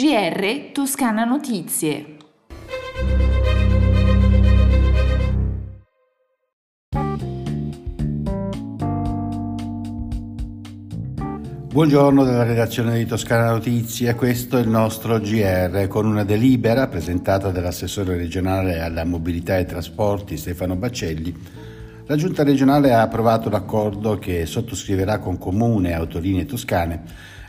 GR Toscana Notizie. Buongiorno dalla redazione di Toscana Notizie, questo è il nostro GR con una delibera presentata dall'assessore regionale alla mobilità e trasporti Stefano Baccelli. La giunta regionale ha approvato l'accordo che sottoscriverà con Comune e Autolinee Toscane,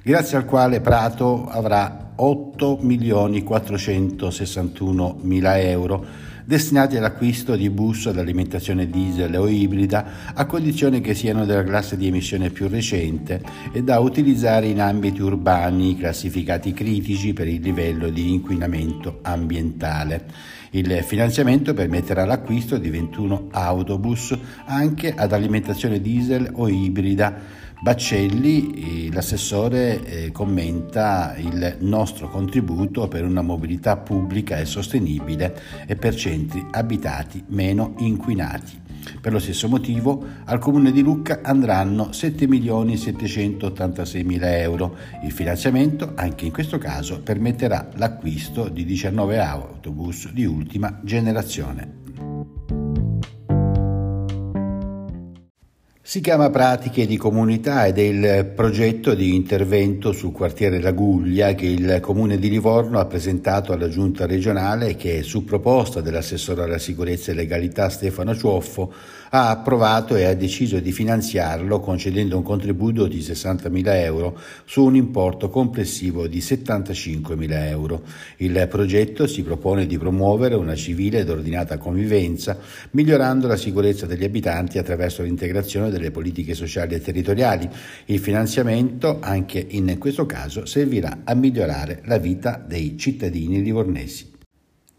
grazie al quale Prato avrà 8 milioni 461 mila euro destinati all'acquisto di bus ad alimentazione diesel o ibrida a condizione che siano della classe di emissione più recente e da utilizzare in ambiti urbani classificati critici per il livello di inquinamento ambientale. Il finanziamento permetterà l'acquisto di 21 autobus anche ad alimentazione diesel o ibrida Baccelli, l'assessore eh, commenta il nostro contributo per una mobilità pubblica e sostenibile e per centri abitati meno inquinati. Per lo stesso motivo al Comune di Lucca andranno 7 milioni 786 mila euro. Il finanziamento anche in questo caso permetterà l'acquisto di 19 autobus di ultima generazione. Si chiama Pratiche di comunità ed è il progetto di intervento sul quartiere Laguglia che il Comune di Livorno ha presentato alla Giunta regionale che su proposta dell'assessore alla sicurezza e legalità Stefano Ciuoffo ha approvato e ha deciso di finanziarlo concedendo un contributo di 60.000 euro su un importo complessivo di 75.000 euro. Il progetto si propone di promuovere una civile ed ordinata convivenza migliorando la sicurezza degli abitanti attraverso l'integrazione del delle politiche sociali e territoriali. Il finanziamento, anche in questo caso, servirà a migliorare la vita dei cittadini livornesi.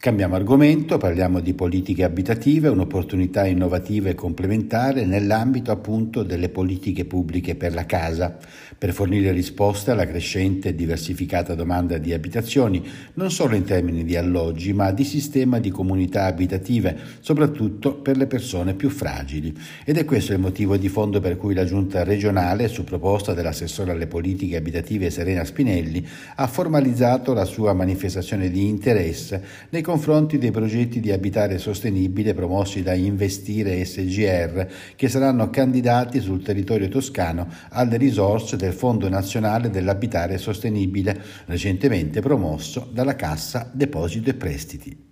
Cambiamo argomento, parliamo di politiche abitative, un'opportunità innovativa e complementare nell'ambito appunto delle politiche pubbliche per la casa, per fornire risposte alla crescente e diversificata domanda di abitazioni, non solo in termini di alloggi, ma di sistema di comunità abitative, soprattutto per le persone più fragili. Ed è questo il motivo di fondo per cui la Giunta regionale, su proposta dell'assessore alle politiche abitative Serena Spinelli, ha formalizzato la sua manifestazione di interesse nei confronti dei progetti di abitare sostenibile promossi da Investire SGR che saranno candidati sul territorio toscano alle risorse del Fondo Nazionale dell'Abitare Sostenibile, recentemente promosso dalla Cassa Deposito e Prestiti.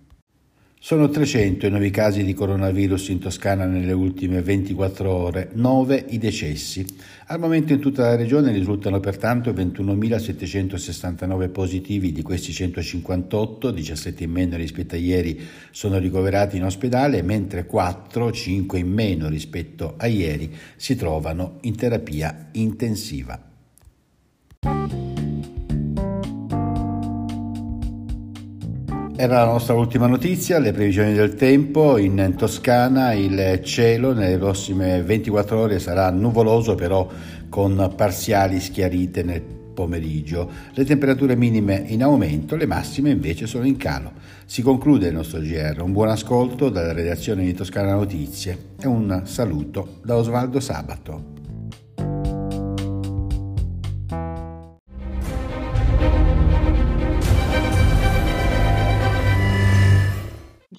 Sono 300 i nuovi casi di coronavirus in Toscana nelle ultime 24 ore, 9 i decessi. Al momento in tutta la regione risultano pertanto 21.769 positivi, di questi 158, 17 in meno rispetto a ieri, sono ricoverati in ospedale, mentre 4, 5 in meno rispetto a ieri, si trovano in terapia intensiva. Era la nostra ultima notizia, le previsioni del tempo. In Toscana il cielo nelle prossime 24 ore sarà nuvoloso però con parziali schiarite nel pomeriggio. Le temperature minime in aumento, le massime invece sono in calo. Si conclude il nostro GR. Un buon ascolto dalla redazione di Toscana Notizie e un saluto da Osvaldo Sabato.